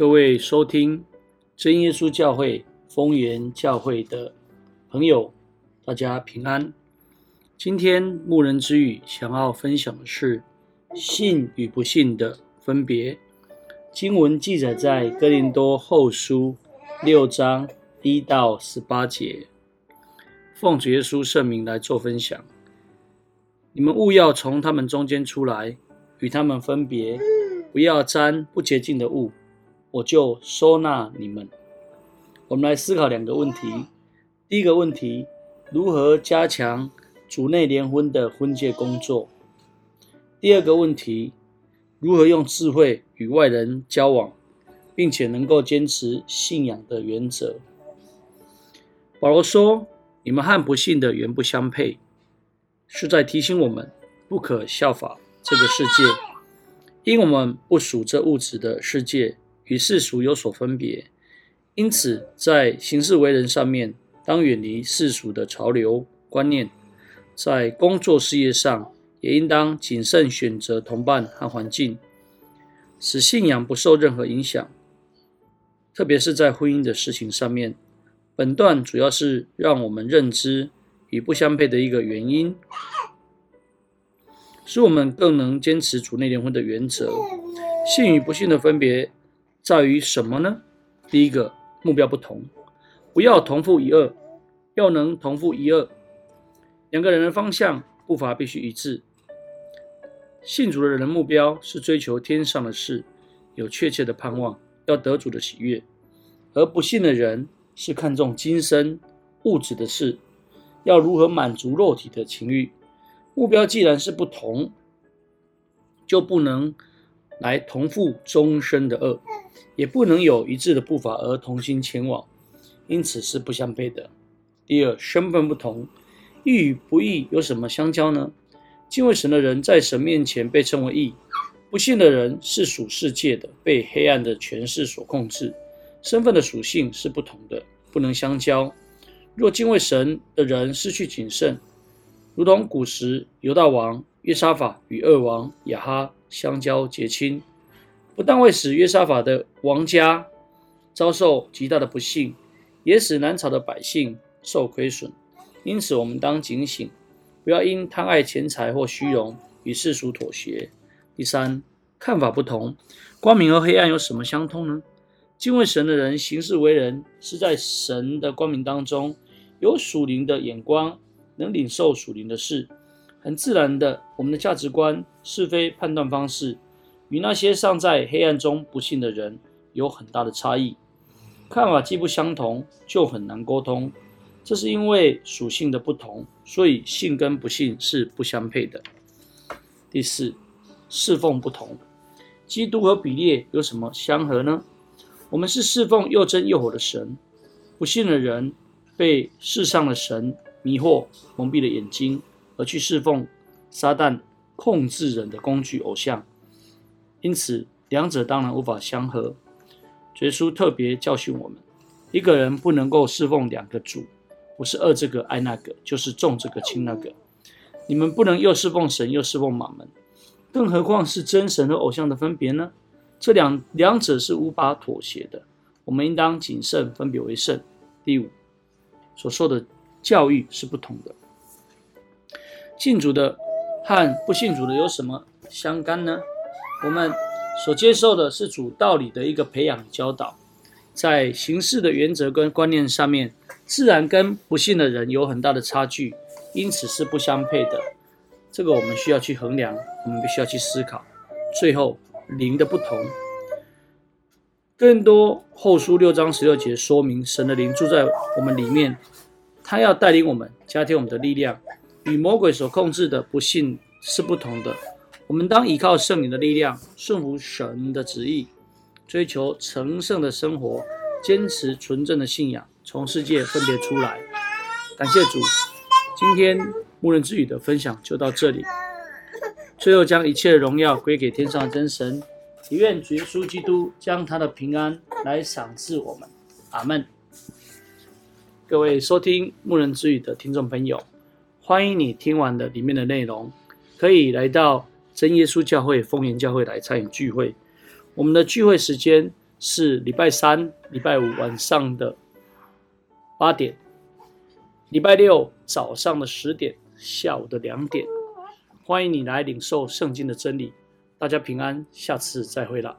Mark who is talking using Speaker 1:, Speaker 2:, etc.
Speaker 1: 各位收听真耶稣教会丰原教会的朋友，大家平安。今天牧人之语想要分享的是信与不信的分别。经文记载在哥林多后书六章一到十八节。奉主耶稣圣名来做分享。你们务要从他们中间出来，与他们分别，不要沾不洁净的物。我就收纳你们。我们来思考两个问题：第一个问题，如何加强主内联婚的婚介工作？第二个问题，如何用智慧与外人交往，并且能够坚持信仰的原则？保罗说：“你们和不信的原不相配”，是在提醒我们不可效法这个世界，因我们不属这物质的世界。与世俗有所分别，因此在行事为人上面，当远离世俗的潮流观念；在工作事业上，也应当谨慎选择同伴和环境，使信仰不受任何影响。特别是在婚姻的事情上面，本段主要是让我们认知与不相配的一个原因，使我们更能坚持主内联婚的原则。信与不信的分别。在于什么呢？第一个目标不同，不要同负一轭，要能同负一轭。两个人的方向步伐必须一致。信主的人的目标是追求天上的事，有确切的盼望，要得主的喜悦；而不信的人是看重今生物质的事，要如何满足肉体的情欲。目标既然是不同，就不能来同负终身的恶。也不能有一致的步伐而同心前往，因此是不相配的。第二，身份不同，义与不义有什么相交呢？敬畏神的人在神面前被称为义，不信的人是属世界的，被黑暗的权势所控制。身份的属性是不同的，不能相交。若敬畏神的人失去谨慎，如同古时犹大王约沙法与二王亚哈相交结亲。不但会使约沙法的王家遭受极大的不幸，也使南朝的百姓受亏损。因此，我们当警醒，不要因贪爱钱财或虚荣与世俗妥协。第三，看法不同，光明和黑暗有什么相通呢？敬畏神的人行事为人是在神的光明当中，有属灵的眼光，能领受属灵的事。很自然的，我们的价值观、是非判断方式。与那些尚在黑暗中不信的人有很大的差异，看法既不相同，就很难沟通。这是因为属性的不同，所以信跟不信是不相配的。第四，侍奉不同，基督和比列有什么相合呢？我们是侍奉又真又活的神，不信的人被世上的神迷惑、蒙蔽了眼睛，而去侍奉撒旦控制人的工具偶像。因此，两者当然无法相合。耶稣特别教训我们：一个人不能够侍奉两个主，不是爱这个爱那个，就是重这个轻那个。你们不能又侍奉神又侍奉马门，更何况是真神和偶像的分别呢？这两两者是无法妥协的。我们应当谨慎分别为圣。第五，所受的教育是不同的。信主的和不信主的有什么相干呢？我们所接受的是主道理的一个培养教导，在行事的原则跟观念上面，自然跟不信的人有很大的差距，因此是不相配的。这个我们需要去衡量，我们必须要去思考。最后，灵的不同，更多后书六章十六节说明，神的灵住在我们里面，他要带领我们，加添我们的力量，与魔鬼所控制的不信是不同的。我们当依靠圣灵的力量，顺服神的旨意，追求成圣的生活，坚持纯正的信仰，从世界分别出来。感谢主，今天牧人之语的分享就到这里。最后将一切荣耀归给天上的真神，也愿主耶稣基督将他的平安来赏赐我们。阿门。各位收听牧人之语的听众朋友，欢迎你听完了里面的内容，可以来到。真耶稣教会丰源教会来参与聚会，我们的聚会时间是礼拜三、礼拜五晚上的八点，礼拜六早上的十点，下午的两点。欢迎你来领受圣经的真理。大家平安，下次再会了。